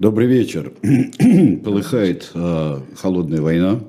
Добрый вечер. Полыхает э, холодная война.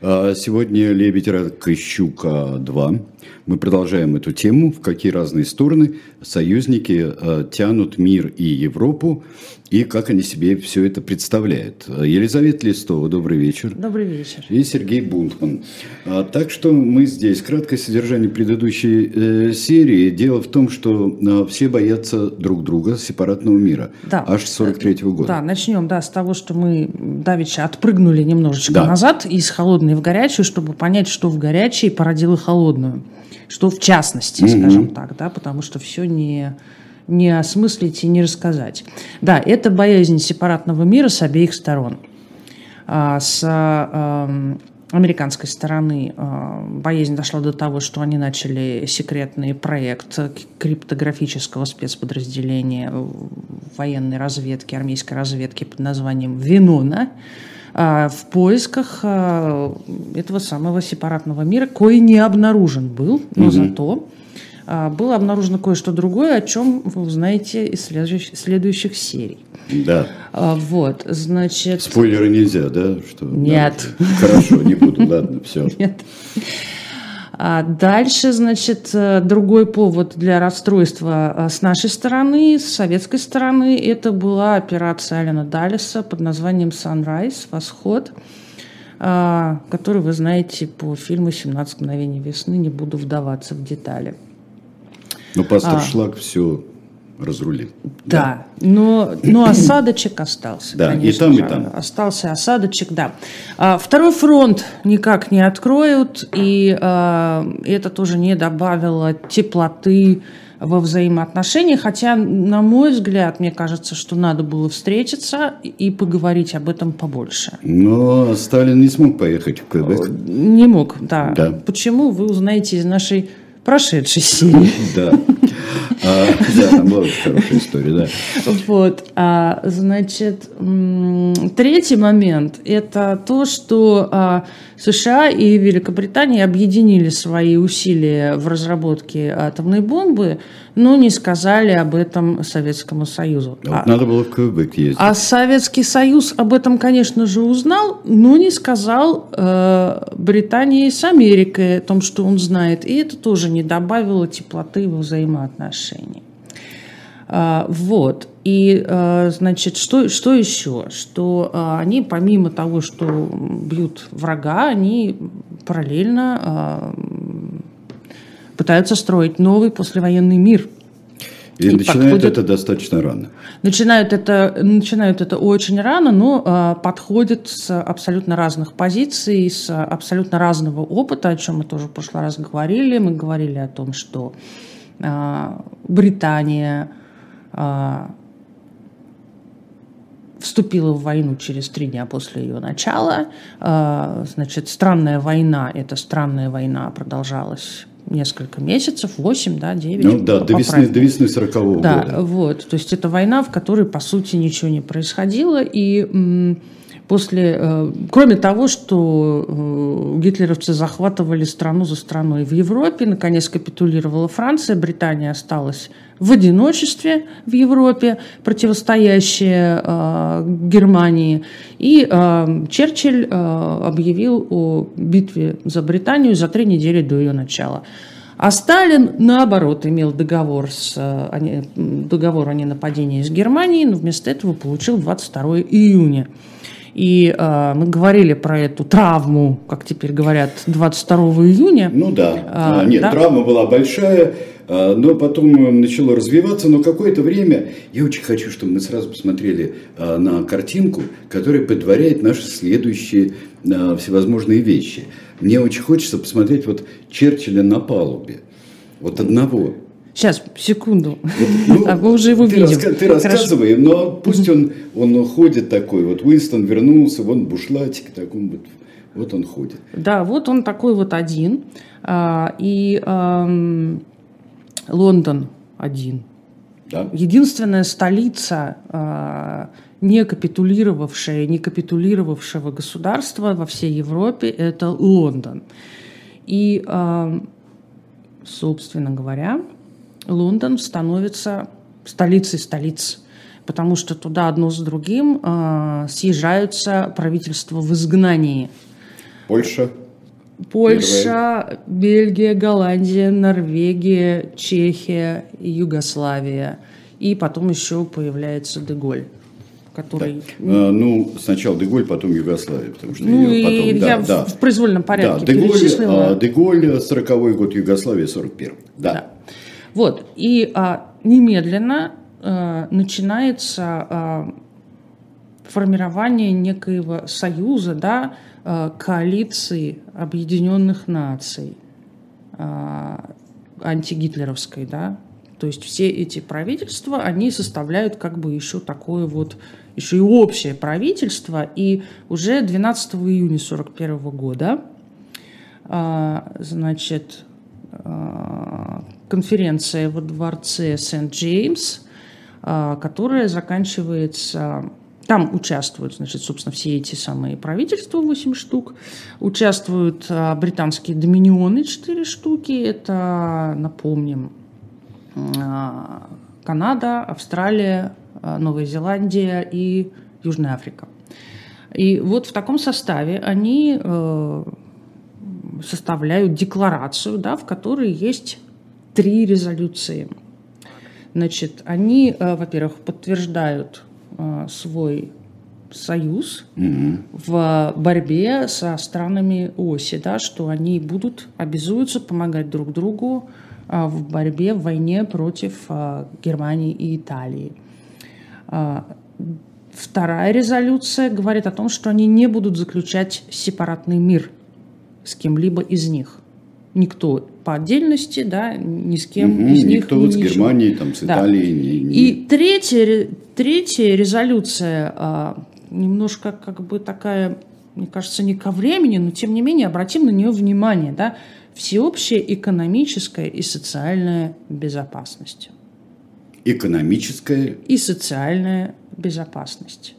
Э, сегодня «Лебедь, рак и щука 2». Мы продолжаем эту тему, в какие разные стороны союзники э, тянут мир и Европу, и как они себе все это представляют. Елизавета Листова, добрый вечер. Добрый вечер. И Сергей Бунтман. А, так что мы здесь. Краткое содержание предыдущей э, серии. Дело в том, что э, все боятся друг друга, сепаратного мира. Да. Аж с 43 -го года. Да, начнем да, с того, что мы давеча отпрыгнули немножечко да. назад из холодной в горячую, чтобы понять, что в горячей породило холодную что в частности, mm-hmm. скажем так, да, потому что все не, не осмыслить и не рассказать. Да, это боязнь сепаратного мира с обеих сторон. А, с а, американской стороны а, боязнь дошла до того, что они начали секретный проект криптографического спецподразделения военной разведки, армейской разведки под названием «Винона», в поисках а, этого самого сепаратного мира, кое не обнаружен был, но угу. зато а, было обнаружено кое-что другое, о чем вы узнаете из следующих, следующих серий. Да. Вот, значит... Спойлеры нельзя, да? Что, Нет. Да, хорошо, не буду, ладно, все. Нет. А дальше, значит, э, другой повод для расстройства э, с нашей стороны, с советской стороны, это была операция Алина Далиса под названием «Sunrise», «Восход», а, который вы знаете по фильму «17 мгновений весны», не буду вдаваться в детали. Но пастор а, Шлак все разрулил. Да, да. Но, но осадочек остался. Да, конечно, и там, и там. Остался осадочек, да. А, второй фронт никак не откроют, и а, это тоже не добавило теплоты во взаимоотношениях, хотя, на мой взгляд, мне кажется, что надо было встретиться и поговорить об этом побольше. Но Сталин не смог поехать в Квебек. Не мог, да. да. Почему, вы узнаете из нашей прошедшей серии. Да. А, да, там была хорошая история, да. Вот, а, значит, третий момент – это то, что а, США и Великобритания объединили свои усилия в разработке атомной бомбы, но не сказали об этом Советскому Союзу. Вот а, надо было в Квебек ездить. А Советский Союз об этом, конечно же, узнал, но не сказал э, Британии с Америкой о том, что он знает. И это тоже не добавило теплоты во взаимоотношения. А, вот. И, а, значит, что, что еще? Что а, они, помимо того, что бьют врага, они параллельно пытаются строить новый послевоенный мир. И, и начинают подходят, это достаточно рано. Начинают это, начинают это очень рано, но э, подходят с абсолютно разных позиций, с абсолютно разного опыта, о чем мы тоже в прошлый раз говорили. Мы говорили о том, что э, Британия а, вступила в войну через три дня после ее начала. А, значит, странная война, эта странная война продолжалась несколько месяцев, 8, да, 9. Ну да, до весны, до весны 40-го да, года. вот, то есть это война, в которой, по сути, ничего не происходило, и после, э, кроме того, что э, гитлеровцы захватывали страну за страной в Европе, наконец капитулировала Франция, Британия осталась в одиночестве в Европе, противостоящая э, Германии. И Черчилль объявил о битве за Британию за три недели до ее начала. А Сталин, наоборот, имел договор, с, договор о ненападении с Германией, но вместо этого получил 22 июня. И э, мы говорили про эту травму, как теперь говорят, 22 июня. Ну да, а, нет, да? травма была большая, а, но потом начало развиваться, но какое-то время я очень хочу, чтобы мы сразу посмотрели а, на картинку, которая предваряет наши следующие всевозможные вещи. Мне очень хочется посмотреть вот Черчилля на палубе, вот одного. Сейчас, секунду. Ну, а мы уже его ты видим. Раска- ты рассказывай, но пусть он, он ходит такой. Вот Уинстон вернулся, вон бушлатик таком вот. Вот он ходит. Да, вот он такой вот один. А, и Лондон один. Да? Единственная столица, а, не капитулировавшая, не капитулировавшего государства во всей Европе, это Лондон. И, собственно говоря, Лондон становится столицей столиц. потому что туда одно с другим э, съезжаются правительства в изгнании. Польша. Польша, Первая. Бельгия, Голландия, Норвегия, Чехия, Югославия. И потом еще появляется Деголь который... Да. А, ну, сначала Деголь, потом Югославия, потому что ну, ее потом... И да, я да. в произвольном порядке да, Деголь, перечислила. А, Деголь, 40 год, Югославия, 41 да. да. Вот, и а, немедленно а, начинается а, формирование некоего союза, да, а, коалиции Объединенных Наций, а, антигитлеровской, да, то есть все эти правительства, они составляют как бы еще такое вот, еще и общее правительство. И уже 12 июня 1941 года, а, значит, а, конференция во дворце Сент-Джеймс, а, которая заканчивается там участвуют, значит, собственно, все эти самые правительства, 8 штук. Участвуют британские доминионы, 4 штуки. Это, напомним, а, Канада, Австралия, а, Новая Зеландия и Южная Африка. И вот в таком составе они э, составляют декларацию, да, в которой есть три резолюции. Значит, они, э, во-первых, подтверждают э, свой союз mm-hmm. в борьбе со странами оси, да, что они будут, обязуются помогать друг другу а, в борьбе, в войне против Германии и Италии. Вторая резолюция говорит о том, что они не будут заключать сепаратный мир с кем-либо из них. Никто по отдельности, да, ни с кем угу, из них. Никто вот с Германией, там, с Италией. Да. Не, не... И третья, третья резолюция немножко как бы такая, мне кажется, не ко времени, но тем не менее обратим на нее внимание, да, всеобщая экономическая и социальная безопасность. Экономическая и социальная безопасность.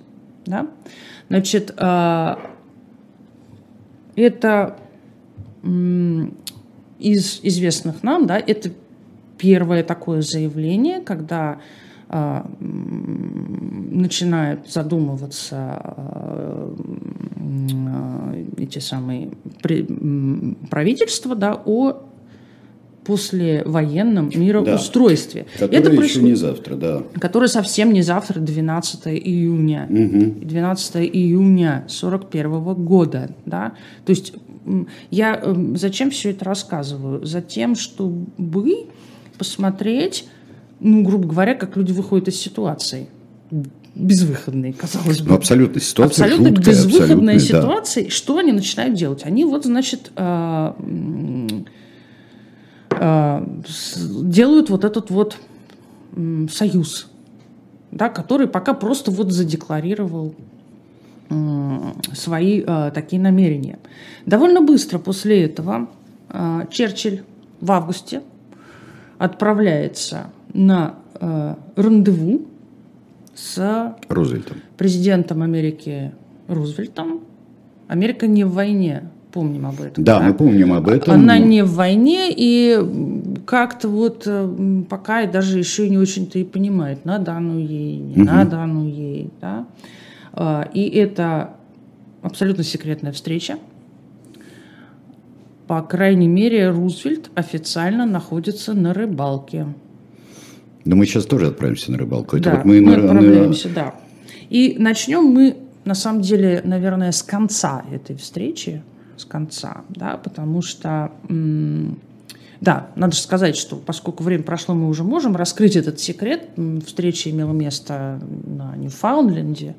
Да? Значит, а, это из известных нам, да, это первое такое заявление, когда а, начинают задумываться а, эти самые правительства да, о послевоенном мироустройстве. Да, которое Это происходит, еще не завтра, да. Которое совсем не завтра, 12 июня. Угу. 12 июня 41 года. Да? То есть я зачем все это рассказываю? Затем, чтобы посмотреть ну, грубо говоря, как люди выходят из ситуации безвыходной, казалось бы. Ну, абсолютно ситуация Абсолютно жуткая, безвыходная ситуация. Да. Что они начинают делать? Они вот, значит, э, э, делают вот этот вот э, союз, да, который пока просто вот задекларировал свои э, такие намерения. Довольно быстро после этого э, Черчилль в августе отправляется на э, рандеву с Рузвельтом. президентом Америки Рузвельтом. Америка не в войне, помним об этом. Да, да? мы помним об этом. Она не в войне, и как-то вот э, пока даже еще не очень-то и понимает, надо оно ей, не угу. надо оно ей. Да? А, и это абсолютно секретная встреча. По крайней мере, Рузвельт официально находится на рыбалке. Да мы сейчас тоже отправимся на рыбалку. Это да, вот мы, мы на, отправляемся, да. И начнем мы, на самом деле, наверное, с конца этой встречи, с конца, да, потому что, да, надо же сказать, что поскольку время прошло, мы уже можем раскрыть этот секрет. Встреча имела место на Ньюфаундленде,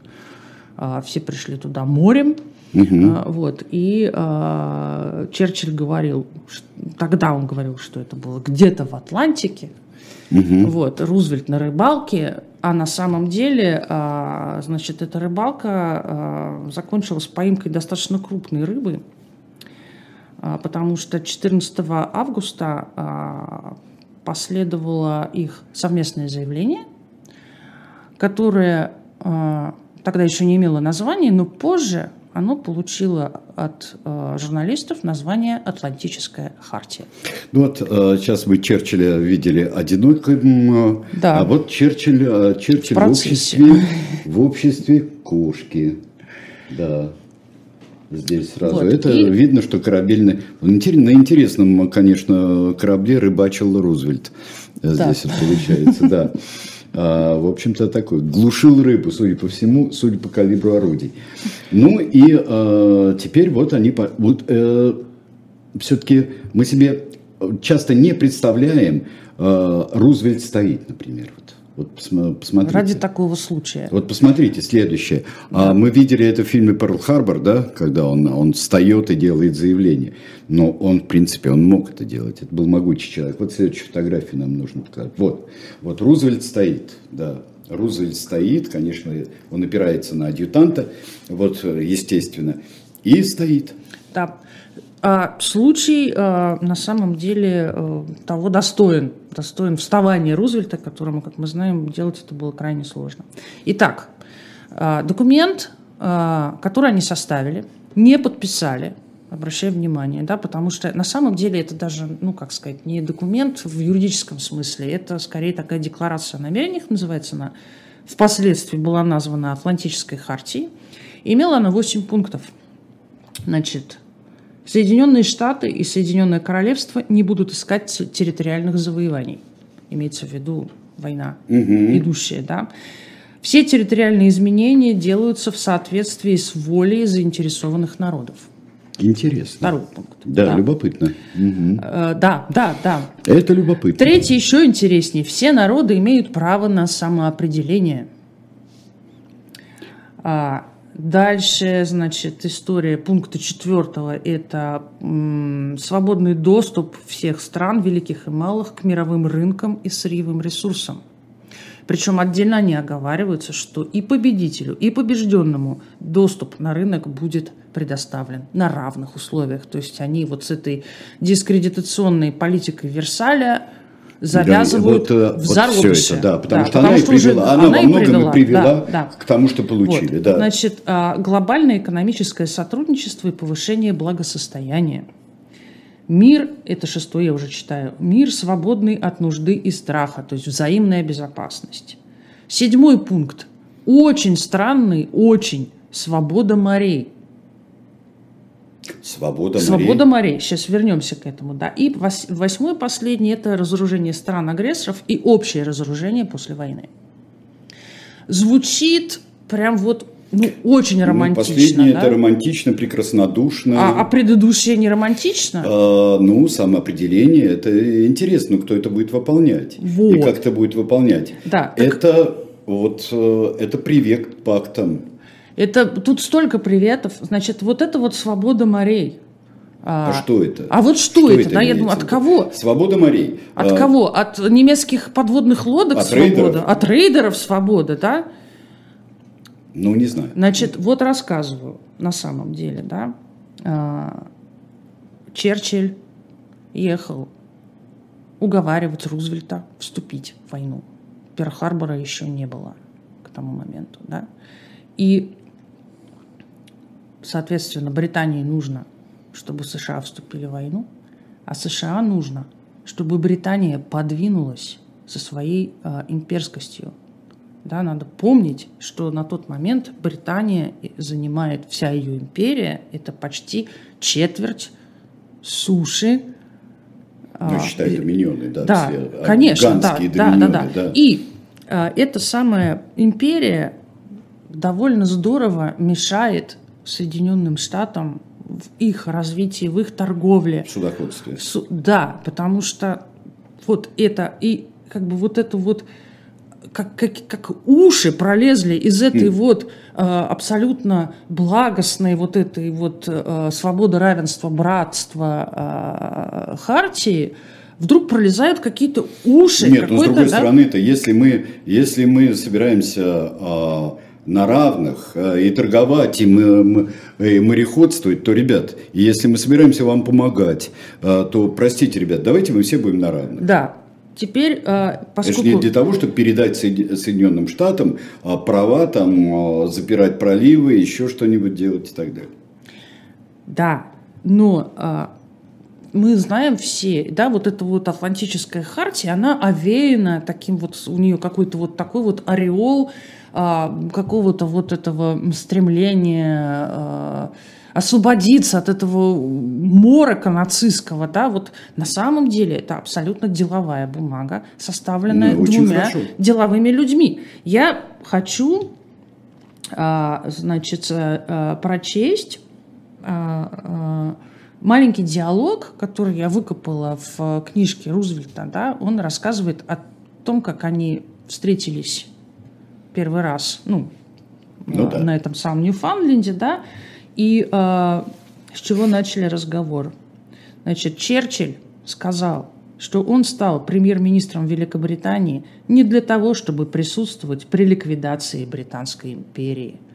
все пришли туда морем, Угу. Вот. И э, Черчилль говорил, тогда он говорил, что это было где-то в Атлантике, Угу. Вот, Рузвельт на рыбалке, а на самом деле, а, значит, эта рыбалка а, закончилась поимкой достаточно крупной рыбы, а, потому что 14 августа последовало их совместное заявление, которое тогда еще не имело названия, но позже оно получило от э, журналистов название «Атлантическая хартия». Ну вот э, сейчас вы Черчилля видели одиноким, э, да. а вот Черчилль, э, Черчилль в, в обществе, в обществе кошки. Да. Здесь сразу. Вот. Это и... видно, что корабельный... На интересном, конечно, корабле рыбачил Рузвельт. Да. Здесь это получается, да. А, в общем-то, такой, глушил рыбу, судя по всему, судя по калибру орудий. Ну и а, теперь вот они, вот, э, все-таки мы себе часто не представляем, э, Рузвельт стоит, например, вот. Вот посмотрите. Ради такого случая. Вот посмотрите, следующее. Да. Мы видели это в фильме «Перл-Харбор», да, когда он, он встает и делает заявление. Но он, в принципе, он мог это делать. Это был могучий человек. Вот следующую фотографию нам нужно показать. Вот, вот Рузвельт стоит, да. Рузвельт стоит, конечно, он опирается на адъютанта, вот, естественно, и стоит. Да. А случай а, на самом деле а, того достоин, достоин вставания Рузвельта, которому, как мы знаем, делать это было крайне сложно. Итак, а, документ, который они составили, не подписали, обращаю внимание, да, потому что на самом деле это даже, ну, как сказать, не документ в юридическом смысле, это скорее такая декларация о намерениях, называется она, впоследствии была названа Атлантической хартией, имела она 8 пунктов. Значит, Соединенные Штаты и Соединенное Королевство не будут искать территориальных завоеваний. Имеется в виду война, угу. идущая, да. Все территориальные изменения делаются в соответствии с волей заинтересованных народов. Интересно. Второй пункт. Да, да. любопытно. Угу. да, да, да. Это любопытно. Третий еще интереснее. Все народы имеют право на самоопределение. А, Дальше, значит, история пункта четвертого – это м, свободный доступ всех стран, великих и малых, к мировым рынкам и сырьевым ресурсам. Причем отдельно они оговариваются, что и победителю, и побежденному доступ на рынок будет предоставлен на равных условиях. То есть они вот с этой дискредитационной политикой Версаля завязывают да, вот, в зародыше. Вот все это, да, потому да, что потому она что и привела, она, она во многом привела, и привела да, да. к тому, что получили. Вот. Да. Значит, а, глобальное экономическое сотрудничество и повышение благосостояния. Мир, это шестое я уже читаю, мир свободный от нужды и страха, то есть взаимная безопасность. Седьмой пункт, очень странный, очень, свобода морей – Свобода морей. Свобода морей. Сейчас вернемся к этому. Да. И восьмой, последний – это разоружение стран-агрессоров и общее разоружение после войны. Звучит прям вот ну, очень ну, романтично. Ну, последнее да? это романтично, прекраснодушно. А, а предыдущее не романтично? А, ну, самоопределение это интересно, кто это будет выполнять. Вот. И как это будет выполнять. Да, это так... вот э, это привет к пактам. Это тут столько приветов. Значит, вот это вот свобода морей. А, а что это? А вот что, что это? это да, я думаю, от кого? Свобода морей. От а, кого? От немецких подводных лодок от свобода? Рейдеров. От рейдеров свобода, да? Ну, не знаю. Значит, вот рассказываю на самом деле, да. А, Черчилль ехал уговаривать Рузвельта вступить в войну. Перл-Харбора еще не было к тому моменту, да. И Соответственно, Британии нужно, чтобы США вступили в войну, а США нужно, чтобы Британия подвинулась со своей э, имперскостью. Да, надо помнить, что на тот момент Британия занимает, вся ее империя, это почти четверть суши. Ну, а, считай, доминионы, да, да все конечно, да, да, да, да, да. И а, эта самая империя довольно здорово мешает Соединенным Штатам в их развитии, в их торговле. В судоходстве. Су- да, потому что вот это и как бы вот это вот как, как, как уши пролезли из этой mm. вот э, абсолютно благостной вот этой вот э, свободы, равенства, братства э, хартии, вдруг пролезают какие-то уши. Нет, но с другой да? стороны-то, если мы, если мы собираемся э, на равных э, и торговать, и, мы, и мореходствовать, то, ребят, если мы собираемся вам помогать, э, то, простите, ребят, давайте мы все будем на равных. Да. теперь, поскольку... Это не для того, чтобы передать Соединенным Штатам права, там, запирать проливы, еще что-нибудь делать и так далее. Да, но мы знаем все, да, вот эта вот Атлантическая хартия, она овеяна таким вот, у нее какой-то вот такой вот ореол а, какого-то вот этого стремления а, освободиться от этого морока нацистского, да, вот на самом деле это абсолютно деловая бумага, составленная ну, двумя хорошо. деловыми людьми. Я хочу, а, значит, а, прочесть а, а, маленький диалог, который я выкопала в книжке Рузвельта, да, он рассказывает о том, как они встретились первый раз, ну, ну да. на этом самом Ньюфаундленде, да, и э, с чего начали разговор. Значит, Черчилль сказал, что он стал премьер-министром Великобритании не для того, чтобы присутствовать при ликвидации Британской империи –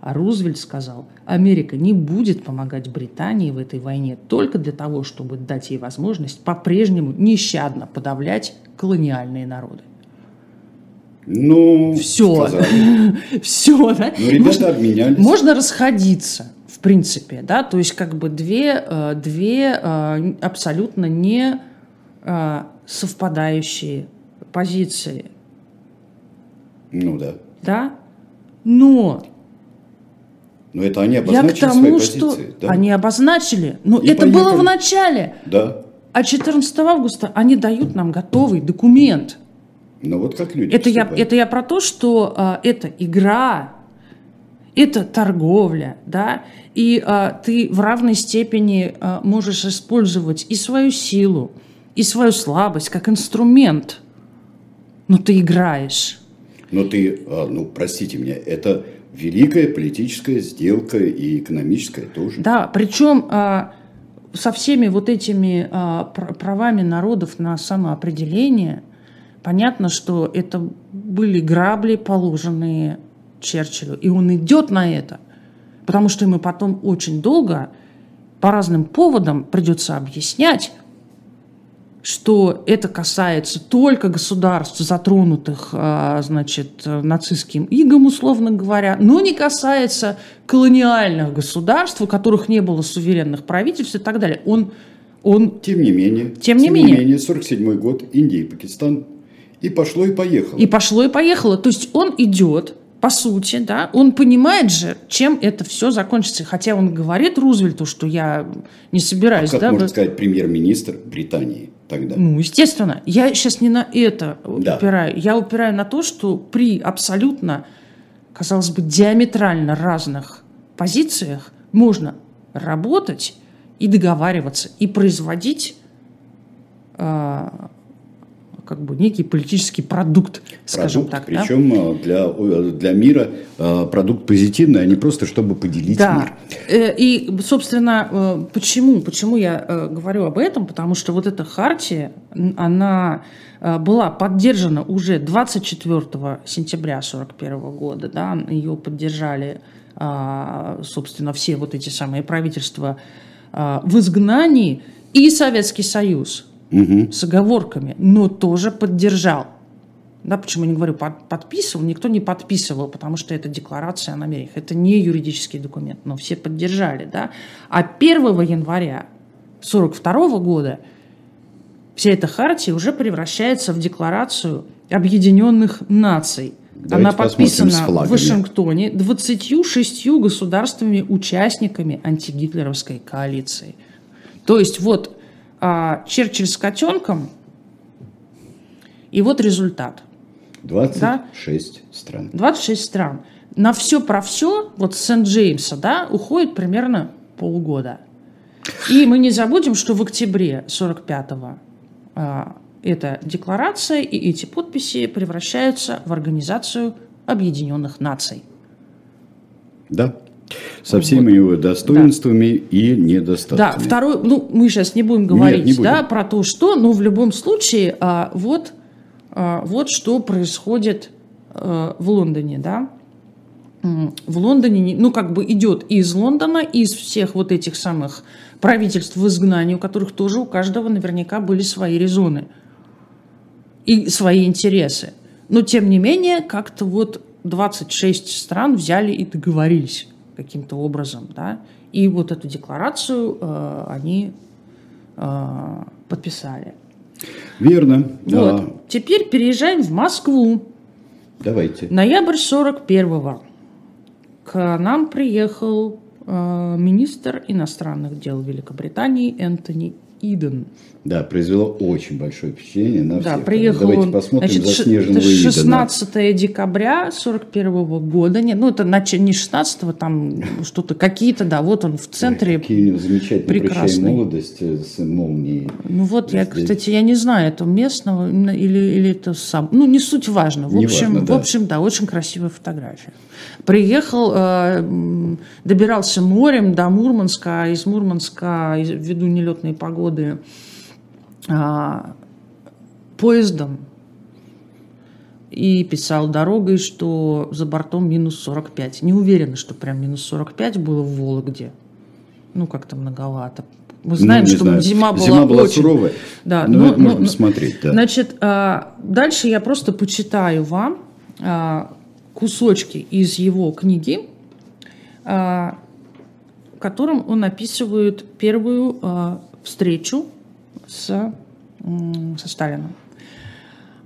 а Рузвельт сказал, Америка не будет помогать Британии в этой войне только для того, чтобы дать ей возможность по-прежнему нещадно подавлять колониальные народы. Ну, все. все, да? Ну, ребята можно, обменялись. Можно расходиться, в принципе, да, то есть как бы две, э, две э, абсолютно не э, совпадающие позиции. Ну да. Да? Но но это они обозначили Я к тому, свои что позиции. Да? Они обозначили. Но И это поехали. было в начале. Да. А 14 августа они дают нам готовый документ. Ну вот как люди. Это я, это я про то, что а, это игра, это торговля, да, и а, ты в равной степени а, можешь использовать и свою силу, и свою слабость как инструмент, но ты играешь. Но ты, а, ну простите меня, это великая политическая сделка и экономическая тоже. Да, причем а, со всеми вот этими а, правами народов на самоопределение, понятно, что это были грабли, положенные Черчиллю, и он идет на это, потому что ему потом очень долго по разным поводам придется объяснять, что это касается только государств, затронутых, а, значит, нацистским игом, условно говоря, но не касается колониальных государств, у которых не было суверенных правительств и так далее. Он, он... Тем не менее, тем не тем менее, менее 47 год, Индия и Пакистан, и пошло и поехало. И пошло и поехало. То есть он идет, по сути, да, он понимает же, чем это все закончится. Хотя он говорит Рузвельту, что я не собираюсь... А как да, можно вы... сказать премьер-министр Британии? тогда. Ну, естественно. Я сейчас не на это да. упираю. Я упираю на то, что при абсолютно, казалось бы, диаметрально разных позициях можно работать и договариваться, и производить э, как бы некий политический продукт, скажем продукт, так. Причем да? для, для мира а, продукт позитивный, а не просто чтобы поделить да. мир. Э, и, собственно, э, почему, почему я э, говорю об этом? Потому что вот эта хартия, она была поддержана уже 24 сентября 1941 года. Да? Ее поддержали, а, собственно, все вот эти самые правительства а, в изгнании и Советский Союз – угу. с оговорками, но тоже поддержал. Да, почему я не говорю под, подписывал, никто не подписывал, потому что это декларация о намерениях, это не юридический документ, но все поддержали. Да? А 1 января 1942 года вся эта хартия уже превращается в декларацию Объединенных Наций. Давайте Она подписана в Вашингтоне 26 государствами-участниками антигитлеровской коалиции. То есть вот а, Черчилль с котенком, и вот результат. 26 да? стран. 26 стран. На все про все, вот Сент-Джеймса, да, уходит примерно полгода. И мы не забудем, что в октябре 45-го а, эта декларация и эти подписи превращаются в Организацию Объединенных Наций. Да. Со всеми вот. его достоинствами да. и недостатками. Да, второй, ну, мы сейчас не будем говорить Нет, не будем. Да, про то, что, но в любом случае, а, вот, а, вот что происходит а, в Лондоне, да. В Лондоне, ну, как бы идет из Лондона, из всех вот этих самых правительств в изгнании, у которых тоже у каждого наверняка были свои резоны. и свои интересы. Но, тем не менее, как-то вот 26 стран взяли и договорились каким-то образом, да, и вот эту декларацию э, они э, подписали. Верно. Вот. А... Теперь переезжаем в Москву. Давайте. Ноябрь 41-го. К нам приехал э, министр иностранных дел Великобритании Энтони Иден. Да, произвело очень большое впечатление на да, всех. Приехал Давайте он, посмотрим значит, заснеженного 16 Идена. декабря 41 года. Нет, ну, это не 16 там что-то, какие-то, да, вот он в центре. Ой, какие замечательные прекрасный. молодость с молнией. Ну вот, я, здесь. кстати, я не знаю, это местного или, или это сам. Ну, не суть важно. В, не общем, важно, да. в общем, да, очень красивая фотография. Приехал, э, добирался морем до Мурманска, а из Мурманска, ввиду нелетной погоды, а, поездом и писал дорогой, что за бортом минус 45. Не уверена, что прям минус 45 было в Вологде. Ну, как-то многовато. Мы знаем, ну, что знаю. зима была, зима была очень... суровая. Да, но, но, можно но, посмотреть. Да. Значит, а, дальше я просто почитаю вам а, кусочки из его книги, которым он описывает первую встречу с, со Сталином.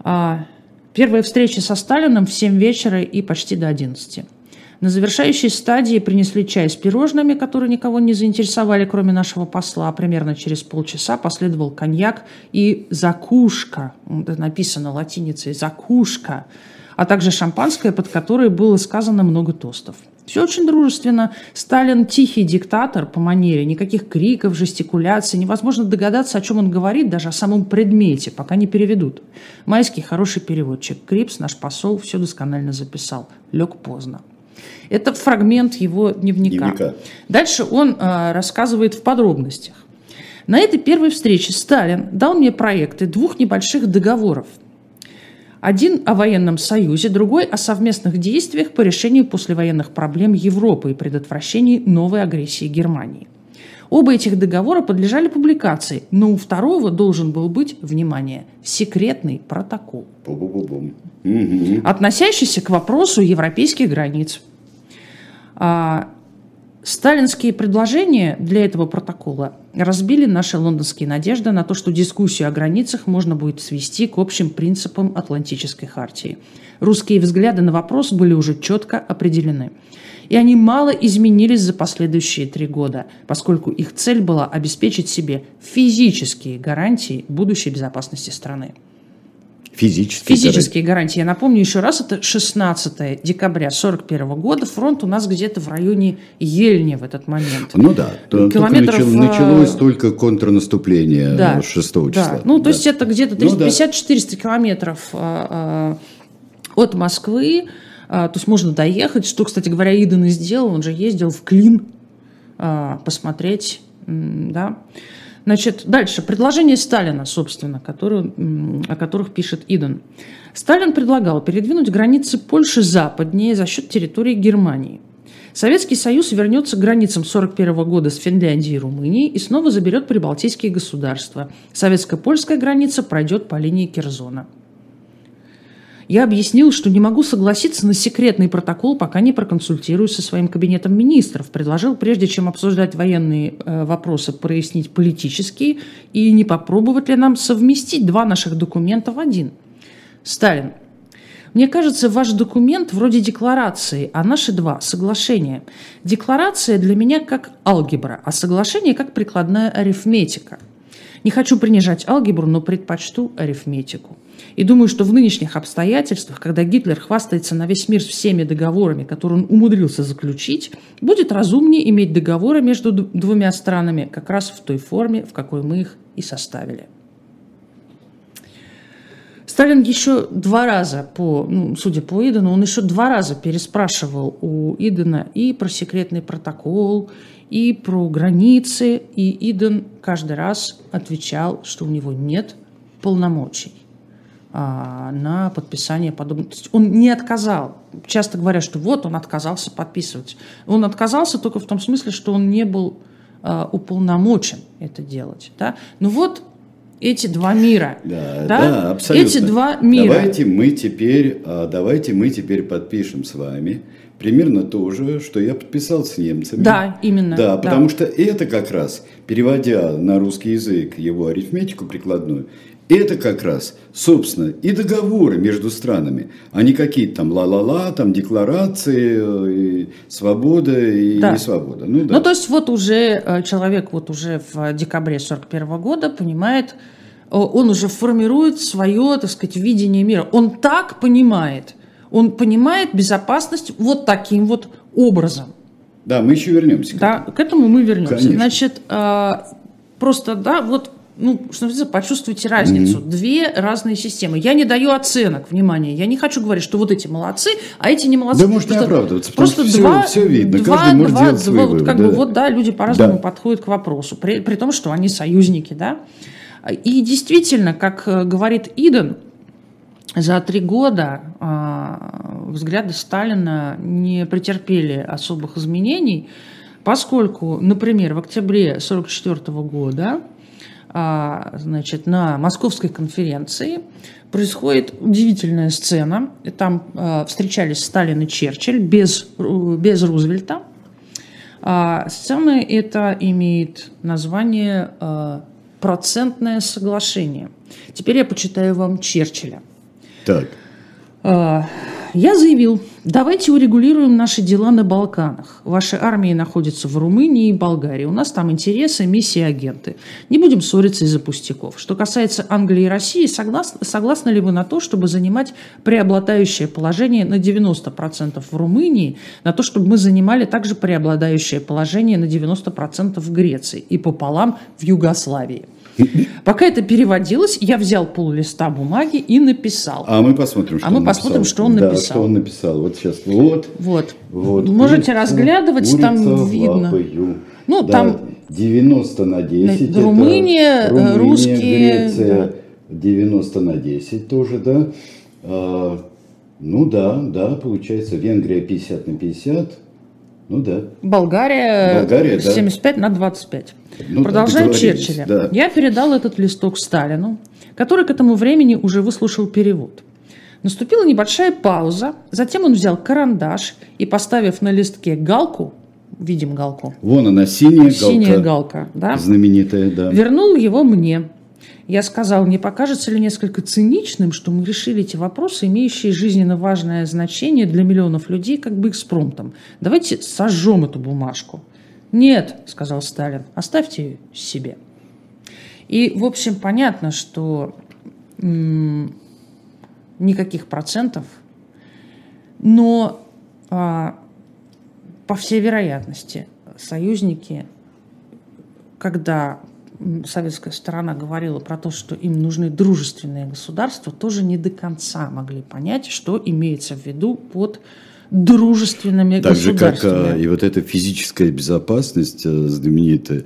А, первая встреча со Сталином в 7 вечера и почти до 11. На завершающей стадии принесли чай с пирожными, которые никого не заинтересовали, кроме нашего посла. Примерно через полчаса последовал коньяк и закушка, написано латиницей «закушка», а также шампанское, под которое было сказано много тостов – все очень дружественно. Сталин тихий диктатор по манере, никаких криков, жестикуляций. Невозможно догадаться, о чем он говорит, даже о самом предмете, пока не переведут. Майский хороший переводчик. Крипс, наш посол, все досконально записал. Лег поздно. Это фрагмент его дневника. дневника. Дальше он э, рассказывает в подробностях. На этой первой встрече Сталин дал мне проекты двух небольших договоров – один о военном союзе, другой о совместных действиях по решению послевоенных проблем Европы и предотвращении новой агрессии Германии. Оба этих договора подлежали публикации, но у второго должен был быть, внимание, секретный протокол, относящийся к вопросу европейских границ. А, Сталинские предложения для этого протокола разбили наши лондонские надежды на то, что дискуссию о границах можно будет свести к общим принципам Атлантической хартии. Русские взгляды на вопрос были уже четко определены. И они мало изменились за последующие три года, поскольку их цель была обеспечить себе физические гарантии будущей безопасности страны. Физические, Физические гарантии. Я напомню еще раз, это 16 декабря 1941 года. Фронт у нас где-то в районе Ельни в этот момент. Ну да, Километров... только началось только контрнаступление да, 6 числа. Да. Ну, то да. есть это где-то 350-400 ну, километров а, а, от Москвы. То есть можно доехать, что, кстати говоря, Иден и сделал. Он же ездил в Клин посмотреть, да, Значит, дальше. Предложение Сталина, собственно, который, о которых пишет Иден. Сталин предлагал передвинуть границы Польши западнее за счет территории Германии. Советский Союз вернется к границам 1941 года с Финляндией и Румынией и снова заберет прибалтийские государства. Советско-польская граница пройдет по линии Керзона. Я объяснил, что не могу согласиться на секретный протокол, пока не проконсультируюсь со своим кабинетом министров. Предложил, прежде чем обсуждать военные э, вопросы, прояснить политические и не попробовать ли нам совместить два наших документа в один. Сталин. Мне кажется, ваш документ вроде декларации, а наши два – соглашения. Декларация для меня как алгебра, а соглашение как прикладная арифметика. Не хочу принижать алгебру, но предпочту арифметику. И думаю, что в нынешних обстоятельствах, когда Гитлер хвастается на весь мир всеми договорами, которые он умудрился заключить, будет разумнее иметь договоры между двумя странами как раз в той форме, в какой мы их и составили. Сталин еще два раза, по, ну, судя по Идену, он еще два раза переспрашивал у Идена и про секретный протокол, и про границы, и Иден каждый раз отвечал, что у него нет полномочий. А, на подписание есть он не отказал. Часто говорят, что вот он отказался подписывать. Он отказался только в том смысле, что он не был а, уполномочен это делать. Да? Ну вот эти два мира. Да, да? да абсолютно. Эти два мира. Давайте мы теперь, а, давайте мы теперь подпишем с вами примерно то же, что я подписал с немцами. Да, именно. Да, потому да. что это как раз, переводя на русский язык его арифметику прикладную, это как раз, собственно, и договоры между странами, а не какие-то там ла-ла-ла, там декларации, э, и свобода и да. не свобода. Ну, да. ну, то есть вот уже э, человек вот уже в декабре 41 года понимает, э, он уже формирует свое, так сказать, видение мира. Он так понимает, он понимает безопасность вот таким вот образом. Да, мы еще вернемся. К да, этому. к этому мы вернемся. Конечно. Значит, просто, да, вот ну, что называется, почувствуйте разницу. Mm-hmm. Две разные системы. Я не даю оценок, внимания. Я не хочу говорить, что вот эти молодцы, а эти не молодцы. Да можете просто, оправдываться, просто все, два, все видно, два, каждый может два, делать два. Вот, как да. бы, вот, да, люди по-разному да. подходят к вопросу, при, при том, что они союзники, да. И действительно, как э, говорит Иден, за три года э, взгляды Сталина не претерпели особых изменений, поскольку, например, в октябре 1944 года значит, на московской конференции происходит удивительная сцена. Там а, встречались Сталин и Черчилль без, без Рузвельта. А, сцена эта имеет название «Процентное соглашение». Теперь я почитаю вам Черчилля. Так. Я заявил, давайте урегулируем наши дела на Балканах. Ваши армии находятся в Румынии и Болгарии. У нас там интересы, миссии, агенты. Не будем ссориться из-за пустяков. Что касается Англии и России, согласны, согласны ли вы на то, чтобы занимать преобладающее положение на 90% в Румынии, на то, чтобы мы занимали также преобладающее положение на 90% в Греции и пополам в Югославии? Пока это переводилось, я взял пол листа бумаги и написал. А мы посмотрим, что а он мы посмотрим, написал. что он написал. Да, что он написал. Вот сейчас. Вот. Вот. вот. Можете Курица, разглядывать, курица там видно. Лапою. Ну, да, там 90 на 10. Румыния, Румыния, русские. Греция, да. 90 на 10 тоже, да. А, ну да, да, получается, Венгрия 50 на 50. Ну да. Болгария, Болгария 75 да. на 25. Ну, Продолжаем да, Черчилля. Да. Я передал этот листок Сталину, который к этому времени уже выслушал перевод. Наступила небольшая пауза, затем он взял карандаш и, поставив на листке галку, видим галку. Вон она, синяя, синяя галка. да? Знаменитая, да. Вернул его мне. Я сказал, не покажется ли несколько циничным, что мы решили эти вопросы, имеющие жизненно важное значение для миллионов людей, как бы экспромтом. Давайте сожжем эту бумажку. Нет, сказал Сталин, оставьте ее себе. И, в общем, понятно, что никаких процентов, но а, по всей вероятности союзники, когда советская сторона говорила про то, что им нужны дружественные государства, тоже не до конца могли понять, что имеется в виду под дружественными так государствами. же, как и вот эта физическая безопасность э, знаменитая,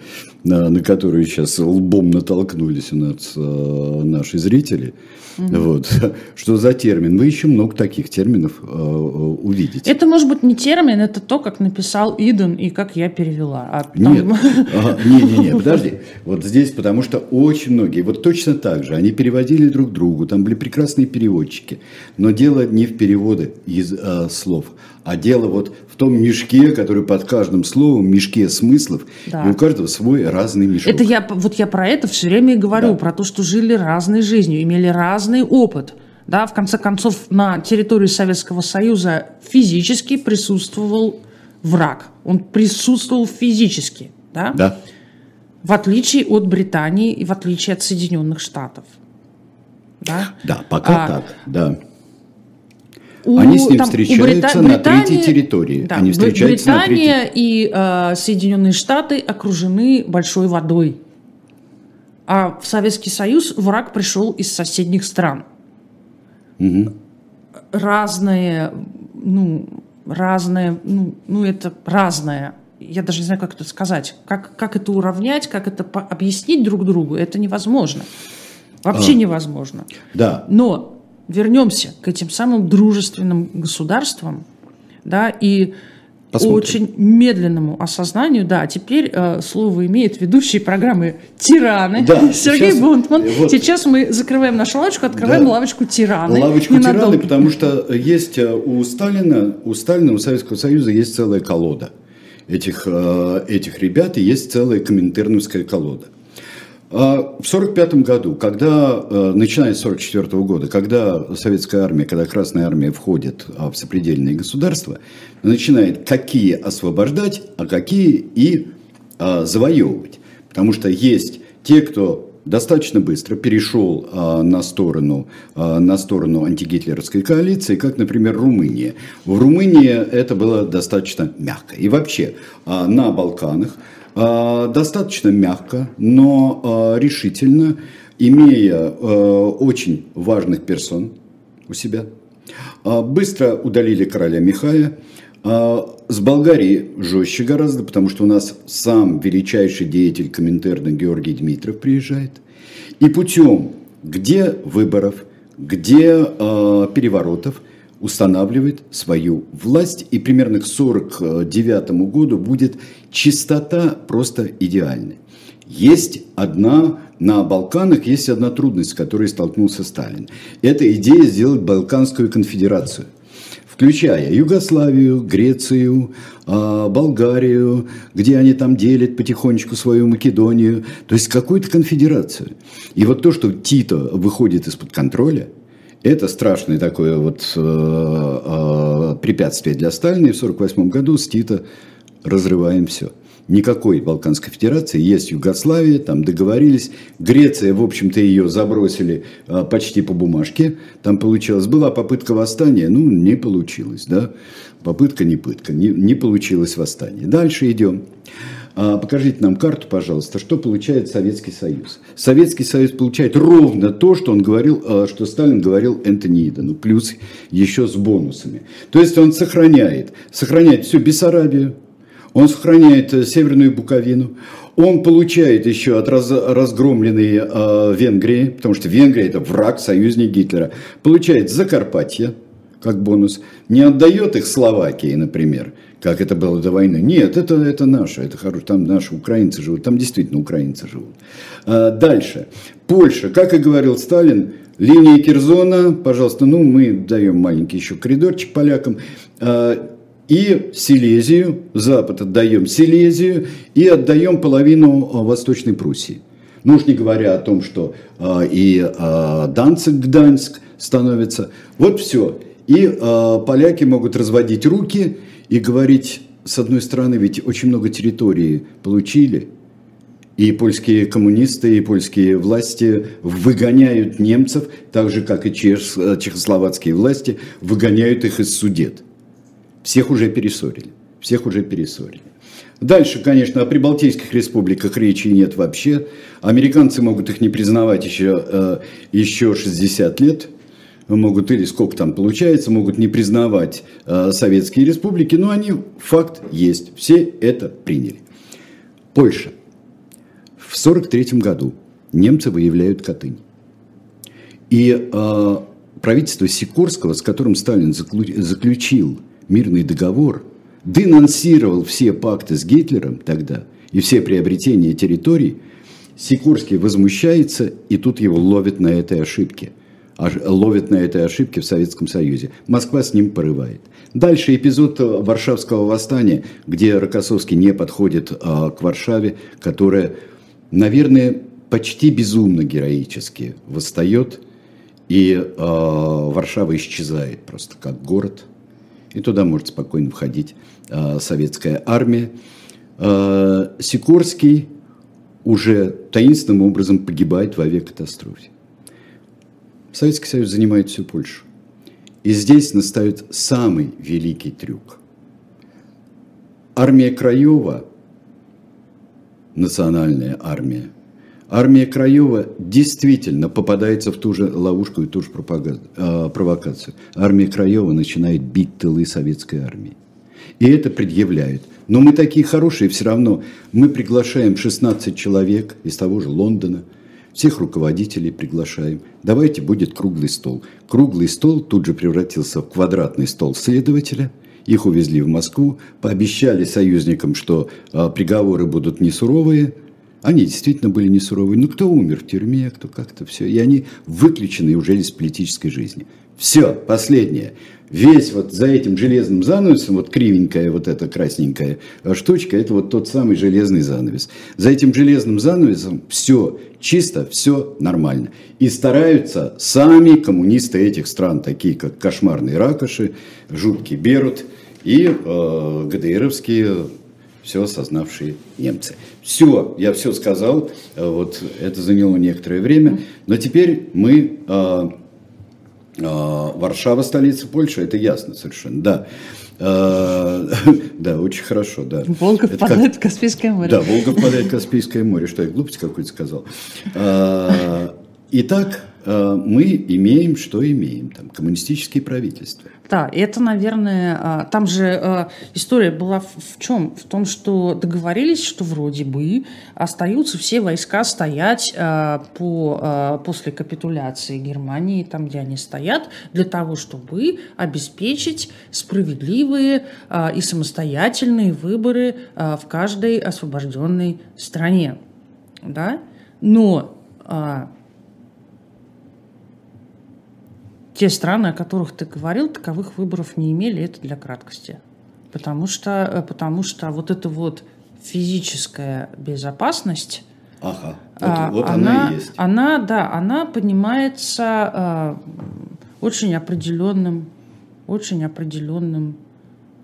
на, которую сейчас лбом натолкнулись у нас э, наши зрители, Угу. Вот. Что за термин? Вы еще много таких терминов э, увидите. Это может быть не термин, это то, как написал Иден и как я перевела. А там... Нет, не, не, не, подожди. Вот здесь, потому что очень многие, вот точно так же, они переводили друг другу, там были прекрасные переводчики. Но дело не в переводе из э, слов, а дело вот в том мешке, который под каждым словом, мешке смыслов, да. и у каждого свой разный мешок. Это я, вот я про это все время и говорю, да. про то, что жили разной жизнью, имели разный опыт. Да, в конце концов, на территории Советского Союза физически присутствовал враг. Он присутствовал физически. Да? Да. В отличие от Британии и в отличие от Соединенных Штатов. Да, да пока а, так, да. У, Они с ним там, встречаются Брита... на третьей территории. Да, Они встречаются Британия на третьей... и э, Соединенные Штаты окружены большой водой. А в Советский Союз враг пришел из соседних стран. Угу. Разные, ну, разное, ну, ну, это разное. Я даже не знаю, как это сказать. Как, как это уравнять, как это объяснить друг другу, это невозможно. Вообще а, невозможно. Да. Но вернемся к этим самым дружественным государствам, да, и Посмотрим. очень медленному осознанию. Да, теперь э, слово имеет ведущий программы «Тираны» да, Сергей сейчас, Бунтман. Вот, сейчас мы закрываем нашу лавочку, открываем да, лавочку «Тираны». Лавочку ненадолго. «Тираны», потому что есть э, у Сталина, у Сталина, у Советского Союза есть целая колода этих, э, этих ребят, и есть целая коминтерновская колода. А в 1945 году, когда, э, начиная с 1944 года, когда советская армия, когда Красная армия входит а, в сопредельные государства, начинает какие освобождать, а какие и а, завоевывать. Потому что есть те, кто достаточно быстро перешел на, сторону, на сторону антигитлеровской коалиции, как, например, Румыния. В Румынии это было достаточно мягко. И вообще на Балканах достаточно мягко, но а, решительно, имея а, очень важных персон у себя. Быстро удалили короля Михая. С Болгарии жестче гораздо, потому что у нас сам величайший деятель Коминтерна Георгий Дмитров приезжает. И путем где выборов, где переворотов – устанавливает свою власть, и примерно к 1949 году будет чистота просто идеальной. Есть одна, на Балканах есть одна трудность, с которой столкнулся Сталин. Это идея сделать Балканскую конфедерацию включая Югославию, Грецию, а, Болгарию, где они там делят потихонечку свою Македонию, то есть какую-то конфедерацию. И вот то, что Тито выходит из-под контроля – это страшное такое вот э, э, препятствие для Сталина. И в 1948 году с Тита разрываем все. Никакой Балканской Федерации, есть Югославия, там договорились. Греция, в общем-то, ее забросили э, почти по бумажке. Там получилось, была попытка восстания, ну, не получилось, да. Попытка, не пытка, не, не получилось восстание. Дальше идем. Покажите нам карту, пожалуйста, что получает Советский Союз. Советский Союз получает ровно то, что он говорил, а, что Сталин говорил Энтони Идену, плюс еще с бонусами. То есть он сохраняет, сохраняет всю Бессарабию, он сохраняет э, Северную Буковину, он получает еще от раз, разгромленной э, Венгрии, потому что Венгрия это враг, союзник Гитлера, получает Закарпатье как бонус, не отдает их Словакии, например, как это было до войны. Нет, это, это наше, это хорошо, там наши украинцы живут, там действительно украинцы живут. А, дальше. Польша, как и говорил Сталин, линия Кирзона, пожалуйста, ну мы даем маленький еще коридорчик полякам, а, и Силезию, Запад отдаем Силезию и отдаем половину а, Восточной Пруссии. Ну уж не говоря о том, что а, и а, Данцик, Гданьск становится. Вот все. И а, поляки могут разводить руки и говорить, с одной стороны, ведь очень много территории получили, и польские коммунисты, и польские власти выгоняют немцев, так же, как и чех, чехословацкие власти выгоняют их из судет. Всех уже перессорили. Всех уже перессорили. Дальше, конечно, о прибалтийских республиках речи нет вообще. Американцы могут их не признавать еще, э, еще 60 лет могут, или сколько там получается, могут не признавать э, советские республики, но они, факт есть, все это приняли. Польша. В 1943 году немцы выявляют Катынь. И э, правительство Сикорского, с которым Сталин заключил мирный договор, денонсировал все пакты с Гитлером тогда и все приобретения территорий, Сикорский возмущается, и тут его ловят на этой ошибке – ловит на этой ошибке в Советском Союзе. Москва с ним порывает. Дальше эпизод Варшавского восстания, где Рокоссовский не подходит а, к Варшаве, которая, наверное, почти безумно героически восстает, и а, Варшава исчезает просто как город. И туда может спокойно входить а, советская армия. А, Сикорский уже таинственным образом погибает в авиакатастрофе. Советский Союз занимает всю Польшу. И здесь настает самый великий трюк. Армия Краева, национальная армия, армия Краева действительно попадается в ту же ловушку и ту же э, провокацию. Армия Краева начинает бить тылы советской армии. И это предъявляет. Но мы такие хорошие, все равно мы приглашаем 16 человек из того же Лондона – всех руководителей приглашаем. Давайте будет круглый стол. Круглый стол тут же превратился в квадратный стол следователя их увезли в Москву, пообещали союзникам, что а, приговоры будут не суровые. Они действительно были не суровые. Ну, кто умер в тюрьме, кто как-то все. И они выключены уже из политической жизни. Все, последнее. Весь вот за этим железным занавесом, вот кривенькая вот эта красненькая штучка, это вот тот самый железный занавес. За этим железным занавесом все чисто, все нормально. И стараются сами коммунисты этих стран, такие как кошмарные ракоши, жуткий Берут и э, ГДРовские все осознавшие немцы. Все, я все сказал, вот это заняло некоторое время, но теперь мы э, а, Варшава столица Польши, это ясно совершенно, да. А, да, очень хорошо, да. Волга впадает в Каспийское море. Да, Волга впадает в Каспийское море. Что я глупость какую-то сказал? Итак, Э, мы имеем, что имеем, там, коммунистические правительства. Да, это, наверное, а, там же э, история была в чем? В том, что договорились, что вроде бы остаются все войска стоять э, по, после капитуляции Германии, там, где они стоят, для того, чтобы обеспечить справедливые и самостоятельные выборы в каждой освобожденной стране. Да? Но те страны, о которых ты говорил, таковых выборов не имели, это для краткости. Потому что, э, потому что вот эта вот физическая безопасность, ага, вот, а, вот она, она и есть. Она, да, она поднимается а, очень определенным, очень определенным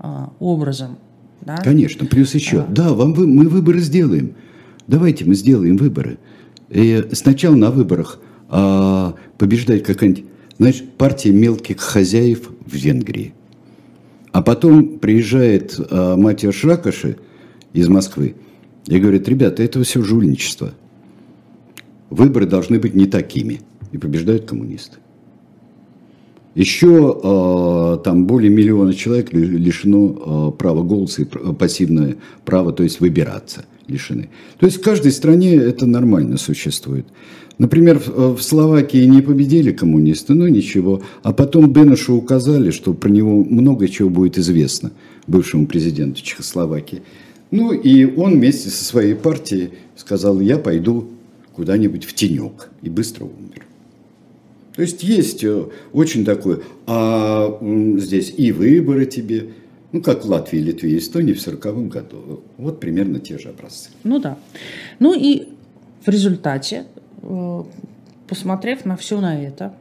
а, образом. Да? Конечно, плюс еще, а. да, вам вы, мы выборы сделаем. Давайте мы сделаем выборы. И сначала на выборах а, побеждает какая-нибудь Значит, партия мелких хозяев в Венгрии. А потом приезжает э, Матиа Шракаши из Москвы и говорит, ребята, это все жульничество. Выборы должны быть не такими. И побеждают коммунисты. Еще э, там более миллиона человек лишено э, права голоса и пассивное право, то есть выбираться лишены. То есть в каждой стране это нормально существует. Например, в Словакии не победили коммунисты, ну ничего. А потом Бенушу указали, что про него много чего будет известно, бывшему президенту Чехословакии. Ну и он вместе со своей партией сказал, я пойду куда-нибудь в тенек. И быстро умер. То есть есть э, очень такое, а здесь и выборы тебе, ну, как в Латвии, Литве и Эстонии в 1940 году. Вот примерно те же образцы. Ну да. Ну и в результате Э, посмотрев на все на это,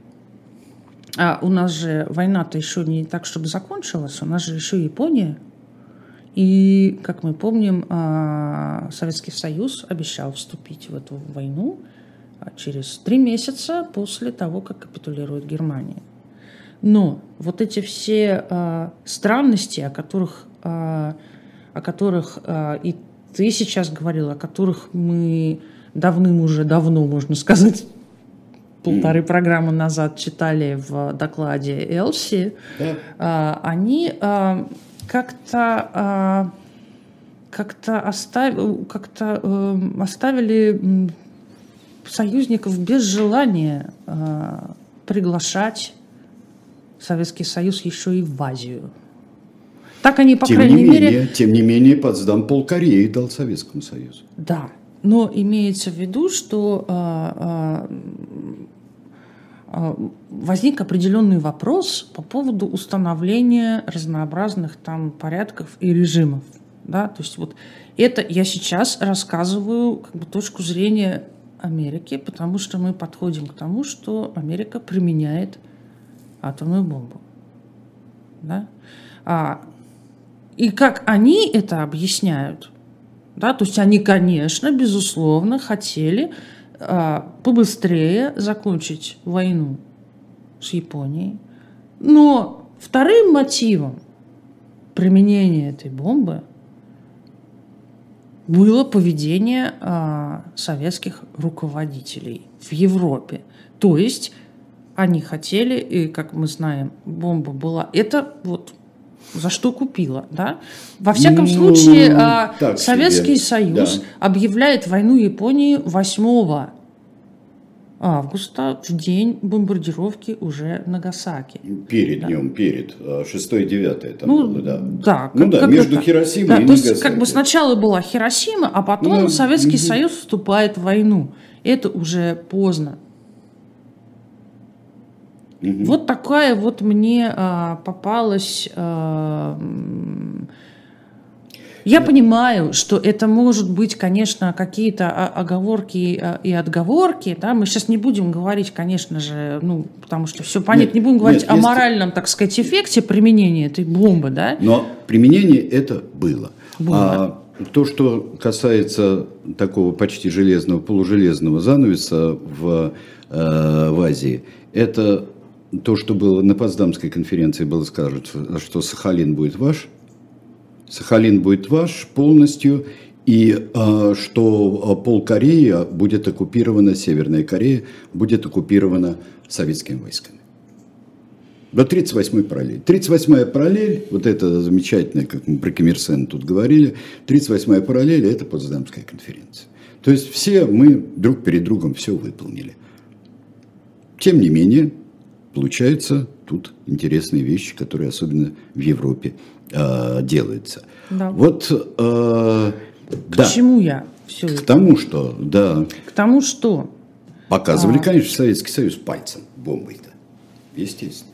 а у нас же война-то еще не так, чтобы закончилась, у нас же еще Япония. И, как мы помним, а, Советский Союз обещал вступить в эту войну а, через три месяца после того, как капитулирует Германия. Но вот эти все а, странности, о которых, о которых и ты сейчас говорил, о которых мы давным уже давно, можно сказать, полторы mm. программы назад читали в докладе Элси, yeah. а, они а, как-то а, как-то оставили, как-то э, оставили союзников без желания э, приглашать Советский Союз еще и в Азию. Так они, по тем крайней не мере... Менее, тем не менее, Потсдам пол Кореи дал Советскому Союзу. Да, но имеется в виду, что а, а, а, возник определенный вопрос по поводу установления разнообразных там порядков и режимов. Да? То есть вот это я сейчас рассказываю как бы точку зрения Америки, потому что мы подходим к тому, что Америка применяет атомную бомбу. Да? А, и как они это объясняют, да? То есть они, конечно, безусловно, хотели а, побыстрее закончить войну с Японией. Но вторым мотивом применения этой бомбы было поведение а, советских руководителей в Европе. То есть они хотели, и, как мы знаем, бомба была... Это вот за что купила, да? Во всяком ну, случае, а, Советский себе. Союз да. объявляет войну Японии 8 августа, в день бомбардировки уже Нагасаки. Перед да. днем, перед, 6-9 там ну, было, да. Да, ну да, между это? Хиросимой да, и то есть, как бы сначала была Хиросима, а потом ну, Советский угу. Союз вступает в войну. Это уже поздно. Угу. Вот такая вот мне а, попалась а, я понимаю, что это может быть, конечно, какие-то оговорки а, и отговорки. Да? Мы сейчас не будем говорить, конечно же, ну, потому что все понятно, нет, не будем говорить нет, о есть... моральном, так сказать, эффекте применения этой бомбы. Да? Но применение это было. было. А то, что касается такого почти железного, полужелезного занавеса в, э, в Азии, это то, что было на Потсдамской конференции, было сказано, что Сахалин будет ваш, Сахалин будет ваш полностью, и э, что а, пол Кореи будет оккупирована, Северная Корея будет оккупирована советскими войсками. До 38-й параллель. 38-я параллель, вот это замечательное, как мы про Ким тут говорили, 38-я параллель – это Потсдамская конференция. То есть все мы друг перед другом все выполнили. Тем не менее, получаются тут интересные вещи, которые особенно в Европе э, делается. Да. Вот, э, К да. чему я все К тому, что, да. К тому, что. Показывали, а... конечно, Советский Союз пальцем, бомбой-то. Естественно.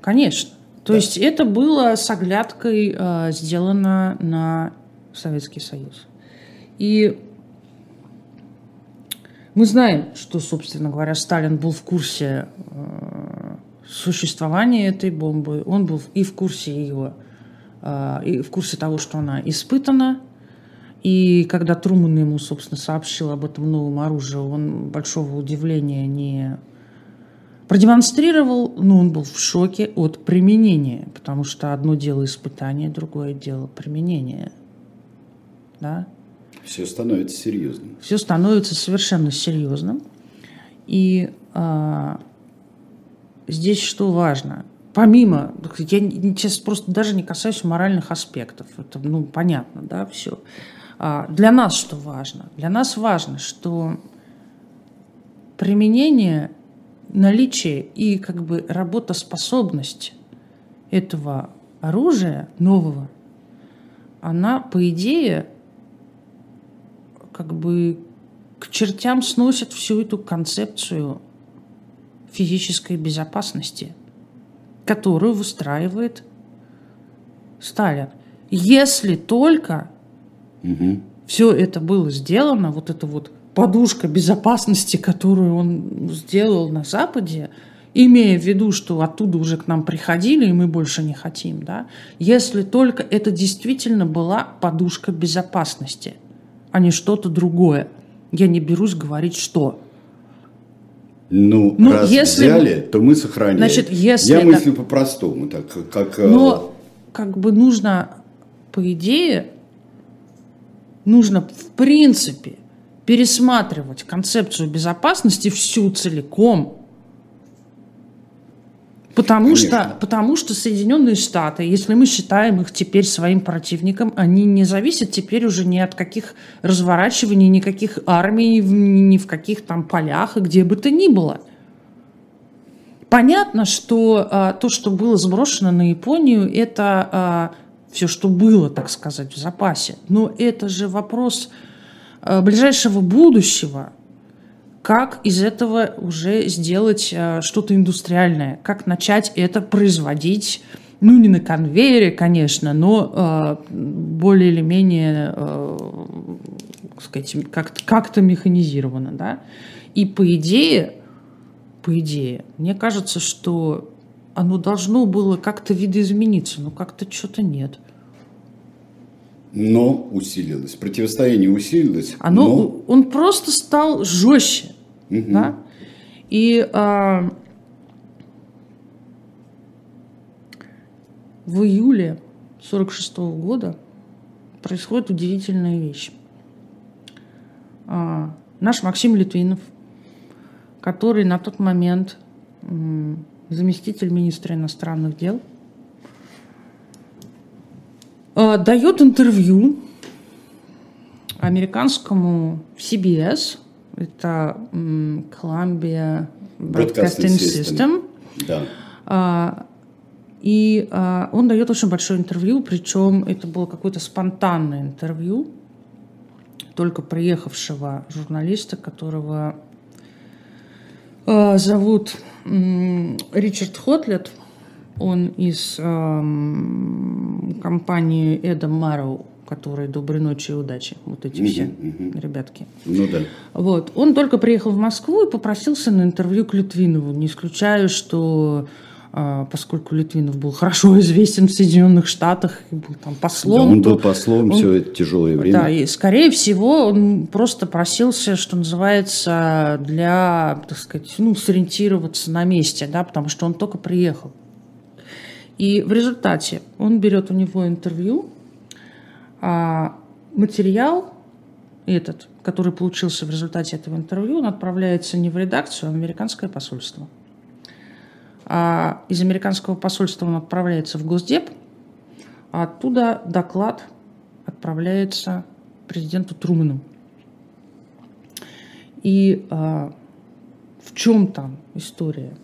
Конечно. То да. есть это было с оглядкой э, сделано на Советский Союз. И мы знаем, что, собственно говоря, Сталин был в курсе э, существования этой бомбы, он был и в курсе ее а, и в курсе того, что она испытана. И когда Труман ему, собственно, сообщил об этом новом оружии, он большого удивления не продемонстрировал, но он был в шоке от применения, потому что одно дело испытание, другое дело применение. Да? Все становится серьезным. Все становится совершенно серьезным. И а, здесь что важно? помимо, я сейчас просто даже не касаюсь моральных аспектов, это, ну, понятно, да, все. А для нас что важно? Для нас важно, что применение, наличие и как бы работоспособность этого оружия нового, она, по идее, как бы к чертям сносит всю эту концепцию физической безопасности – которую выстраивает Сталин. Если только угу. все это было сделано, вот эта вот подушка безопасности, которую он сделал на Западе, имея в виду, что оттуда уже к нам приходили, и мы больше не хотим, да, если только это действительно была подушка безопасности, а не что-то другое. Я не берусь говорить, что. Ну, ну раз если взяли, то мы сохраняем. Значит, если Я это... мыслю по-простому, так как... Э, Но как бы нужно, по идее, нужно в принципе пересматривать концепцию безопасности всю целиком, Потому что, потому что Соединенные Штаты, если мы считаем их теперь своим противником, они не зависят теперь уже ни от каких разворачиваний, никаких армий, ни в каких там полях и где бы то ни было. Понятно, что а, то, что было сброшено на Японию, это а, все, что было, так сказать, в запасе. Но это же вопрос а, ближайшего будущего – как из этого уже сделать э, что-то индустриальное, как начать это производить, ну, не на конвейере, конечно, но э, более или менее, э, сказать, как-то, как-то механизировано, да. И по идее, по идее, мне кажется, что оно должно было как-то видоизмениться, но как-то что-то нет но усилилось. Противостояние усилилось. Оно, но... Он просто стал жестче. Угу. Да? И а, в июле 1946 -го года происходит удивительная вещь. А, наш Максим Литвинов, который на тот момент заместитель министра иностранных дел, а, дает интервью американскому CBS это Columbia Broadcasting System. Да. А, и а, он дает очень большое интервью, причем это было какое-то спонтанное интервью только приехавшего журналиста, которого э, зовут э, Ричард Хотлет. Он из э, компании Эда Марроу, которые «Доброй ночи и удачи». Вот эти все uh-huh. ребятки. Ну да. Вот. Он только приехал в Москву и попросился на интервью к Литвинову. Не исключаю, что а, поскольку Литвинов был хорошо известен в Соединенных Штатах, и был там послом. Да, он был послом он, все это тяжелое время. Да, и скорее всего он просто просился, что называется, для, так сказать, ну, сориентироваться на месте, да, потому что он только приехал. И в результате он берет у него интервью, а материал этот, который получился в результате этого интервью, он отправляется не в редакцию, а в американское посольство. А из американского посольства он отправляется в Госдеп, а оттуда доклад отправляется президенту Труману. И а, в чем там история?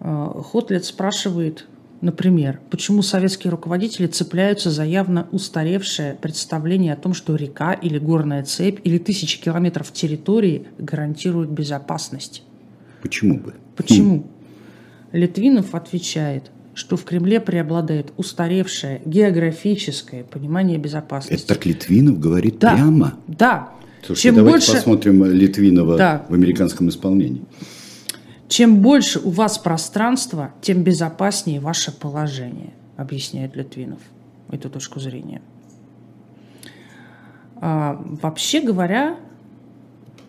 А, Хотлет спрашивает, например, почему советские руководители цепляются за явно устаревшее представление о том, что река или горная цепь или тысячи километров территории гарантируют безопасность. Почему бы? Почему? Литвинов отвечает, что в Кремле преобладает устаревшее географическое понимание безопасности. Это так Литвинов говорит да, прямо? Да. Слушайте, Чем давайте больше... посмотрим Литвинова да. в американском исполнении. Чем больше у вас пространства, тем безопаснее ваше положение, объясняет Литвинов эту точку зрения. А, вообще говоря,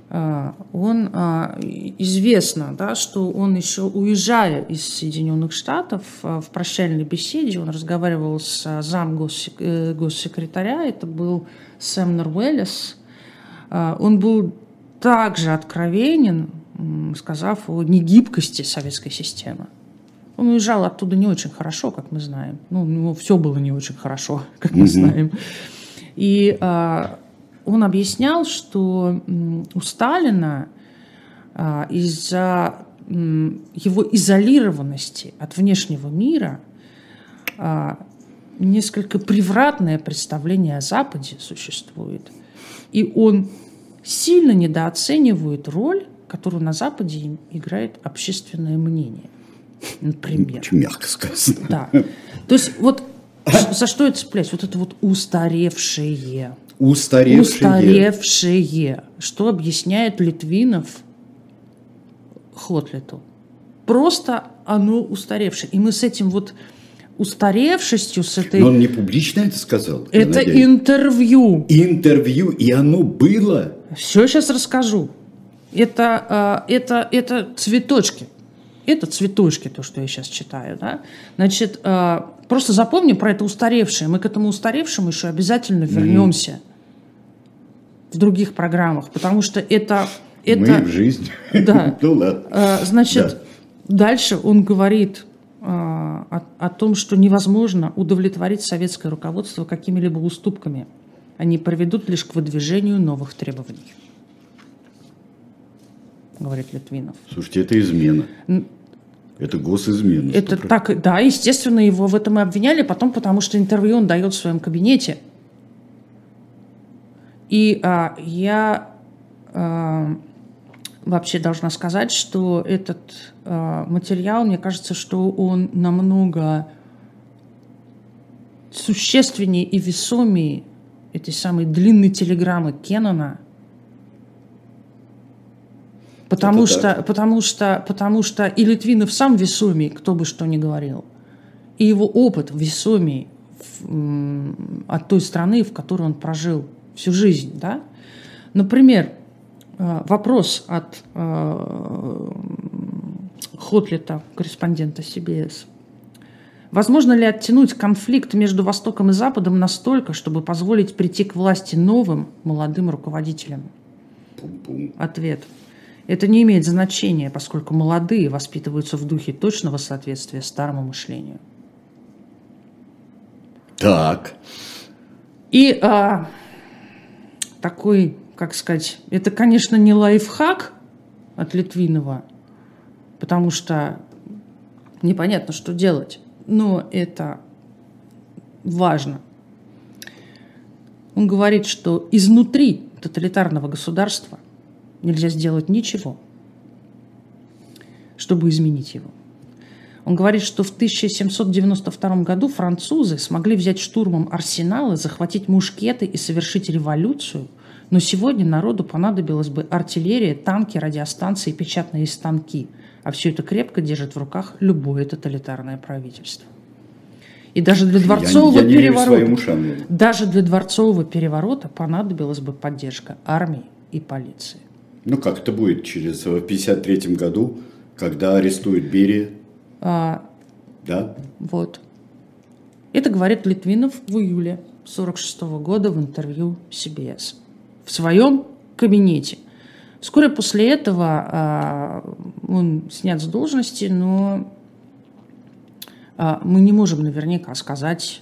а, он а, известно, да, что он еще уезжая из Соединенных Штатов а, в прощальной беседе, он разговаривал с зам э, госсекретаря, это был Сэмнер Уэллис, он был также откровенен, сказав о негибкости советской системы. Он уезжал оттуда не очень хорошо, как мы знаем. Ну, у него все было не очень хорошо, как мы знаем. И он объяснял, что у Сталина а, из-за его изолированности от внешнего мира а, несколько превратное представление о Западе существует. И он сильно недооценивает роль, которую на Западе играет общественное мнение. Например. Очень мягко сказано. Да. То есть вот за что это цепляюсь? Вот это вот устаревшее. Устаревшие. Устаревшие. Что объясняет Литвинов Хотлету. Просто оно устаревшее. И мы с этим вот устаревшестью, с этой... Но он не публично это сказал? Это интервью. Интервью, и оно было? Все сейчас расскажу. Это, а, это, это цветочки. Это цветочки, то, что я сейчас читаю. Да? Значит, а, просто запомни про это устаревшее. Мы к этому устаревшему еще обязательно вернемся. Mm-hmm в других программах, потому что это... это Мы в жизни. Да. ну ладно. А, значит, да. дальше он говорит о, о том, что невозможно удовлетворить советское руководство какими-либо уступками. Они приведут лишь к выдвижению новых требований. Говорит Литвинов. Слушайте, это измена. Это госизмена. Это так, да, естественно, его в этом и обвиняли, потом потому что интервью он дает в своем кабинете – и а, я а, вообще должна сказать, что этот а, материал, мне кажется, что он намного существеннее и весомее этой самой длинной телеграммы Кеннона, потому что, потому что, потому что и Литвинов сам весомей, кто бы что ни говорил, и его опыт в, от той страны, в которой он прожил всю жизнь. Да? Например, э, вопрос от э, Хотлета, корреспондента CBS. Возможно ли оттянуть конфликт между Востоком и Западом настолько, чтобы позволить прийти к власти новым молодым руководителям? Ответ. Это не имеет значения, поскольку молодые воспитываются в духе точного соответствия старому мышлению. Так. И а, такой как сказать, это, конечно, не лайфхак от Литвинова, потому что непонятно, что делать, но это важно. Он говорит, что изнутри тоталитарного государства нельзя сделать ничего, чтобы изменить его. Он говорит, что в 1792 году французы смогли взять штурмом арсеналы, захватить мушкеты и совершить революцию, но сегодня народу понадобилась бы артиллерия, танки, радиостанции, печатные станки, а все это крепко держит в руках любое тоталитарное правительство. И даже для дворцового я, я переворота, даже для дворцового переворота понадобилась бы поддержка армии и полиции. Ну как это будет через в 53 году, когда арестуют Берия? А, да. Вот. Это говорит Литвинов в июле 46 года в интервью CBS в своем кабинете. Вскоре после этого а, он снят с должности, но а, мы не можем наверняка сказать.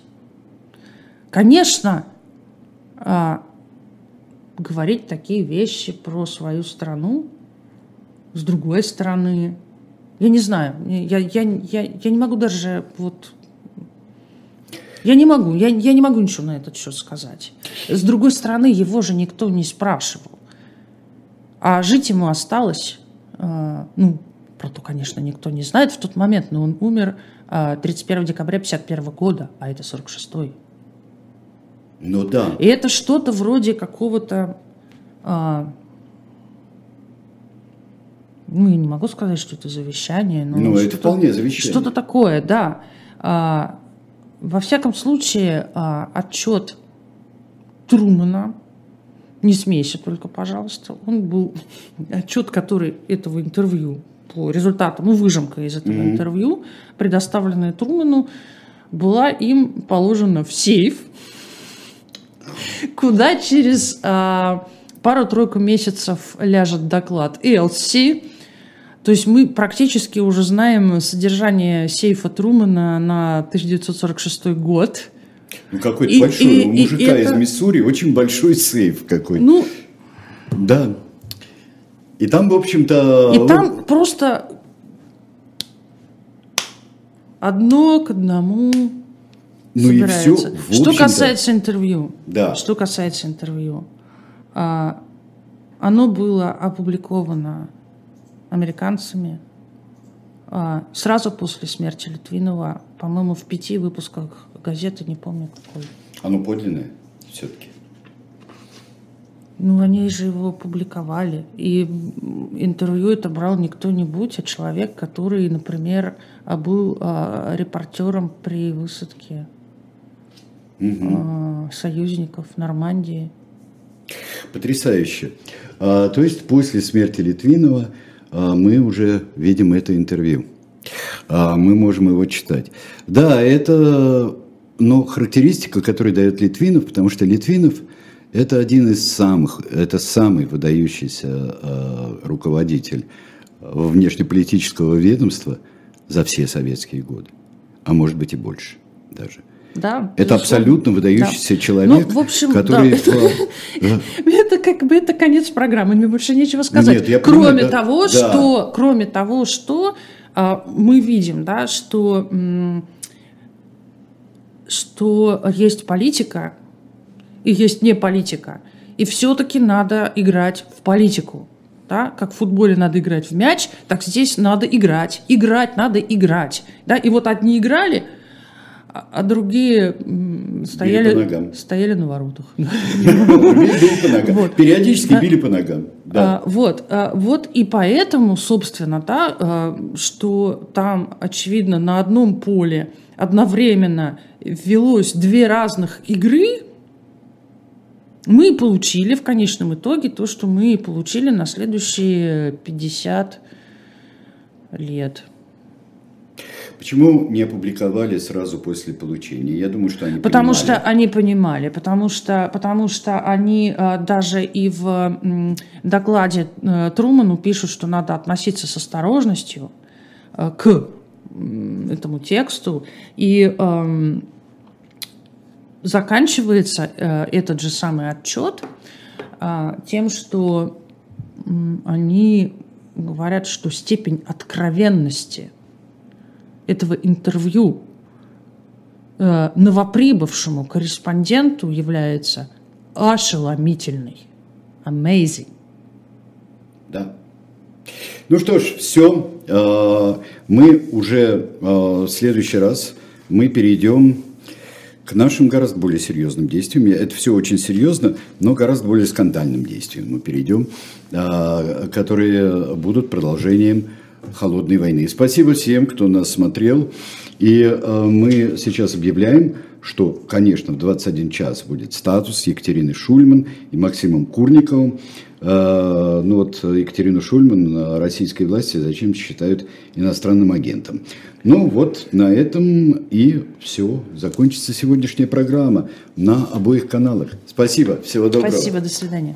Конечно, а, говорить такие вещи про свою страну, с другой стороны, я не знаю, я, я, я, я не могу даже вот я не могу, я, я не могу ничего на этот счет сказать. С другой стороны, его же никто не спрашивал. А жить ему осталось, э, ну, про то, конечно, никто не знает в тот момент, но он умер 31 декабря 51 года, а это 46-й. Ну да. И это что-то вроде какого-то... А, ну, я не могу сказать, что это завещание. Но ну, это вполне завещание. Что-то такое, да. А, во всяком случае, а, отчет Трумана, не смейся только, пожалуйста, он был отчет, который этого интервью по результатам, ну, выжимка из этого mm-hmm. интервью, предоставленная Труману, была им положена в сейф, куда через а, пару-тройку месяцев ляжет доклад ELC, то есть мы практически уже знаем содержание сейфа Трумана на 1946 год. Ну, какой-то большой. И, У мужика и, и из Миссури очень большой сейф какой-то. Ну, да. И там, в общем-то... И там просто одно к одному ну и все. Что касается интервью. Да. Что касается интервью. А, оно было опубликовано американцами а, сразу после смерти Литвинова, по-моему, в пяти выпусках газеты, не помню какой. Оно подлинное все-таки? Ну, они же его публиковали. И интервью это брал не кто-нибудь, а человек, который, например, был а, репортером при высадке угу. союзников Нормандии. Потрясающе. А, то есть после смерти Литвинова а, мы уже видим это интервью. Мы можем его читать. Да, это но характеристика, которую дает Литвинов, потому что Литвинов – это один из самых, это самый выдающийся а, руководитель внешнеполитического ведомства за все советские годы, а может быть и больше даже. Да, это абсолютно выдающийся да. человек, ну, в общем, который... Да. это как бы это конец программы, мне больше нечего сказать. Нет, я кроме понимаю, того, да. что, кроме того, что а, мы видим, да, что что есть политика и есть не политика, и все-таки надо играть в политику. Да? Как в футболе надо играть в мяч, так здесь надо играть. Играть надо играть. Да? И вот одни играли, а, а другие стояли, стояли на воротах. Периодически били по ногам. А, вот, а, вот и поэтому, собственно, да, что там, очевидно, на одном поле одновременно велось две разных игры, мы получили в конечном итоге то, что мы получили на следующие 50 лет. Почему не опубликовали сразу после получения? Я думаю, что они Потому понимали. что они понимали, потому что, потому что они а, даже и в докладе а, Труману пишут, что надо относиться с осторожностью а, к этому тексту. И заканчивается этот же самый отчет тем, что они говорят, что степень откровенности этого интервью э, новоприбывшему корреспонденту является ошеломительной. Amazing. Да. Ну что ж, все. Э, мы уже э, в следующий раз мы перейдем к нашим гораздо более серьезным действиям. Это все очень серьезно, но гораздо более скандальным действиям мы перейдем, которые будут продолжением холодной войны. Спасибо всем, кто нас смотрел. И а, мы сейчас объявляем, что, конечно, в 21 час будет статус с Екатериной Шульман и Максимом Курниковым. А, ну вот Екатерину Шульман российской власти зачем считают иностранным агентом. Ну вот на этом и все. Закончится сегодняшняя программа на обоих каналах. Спасибо. Всего доброго. Спасибо. До свидания.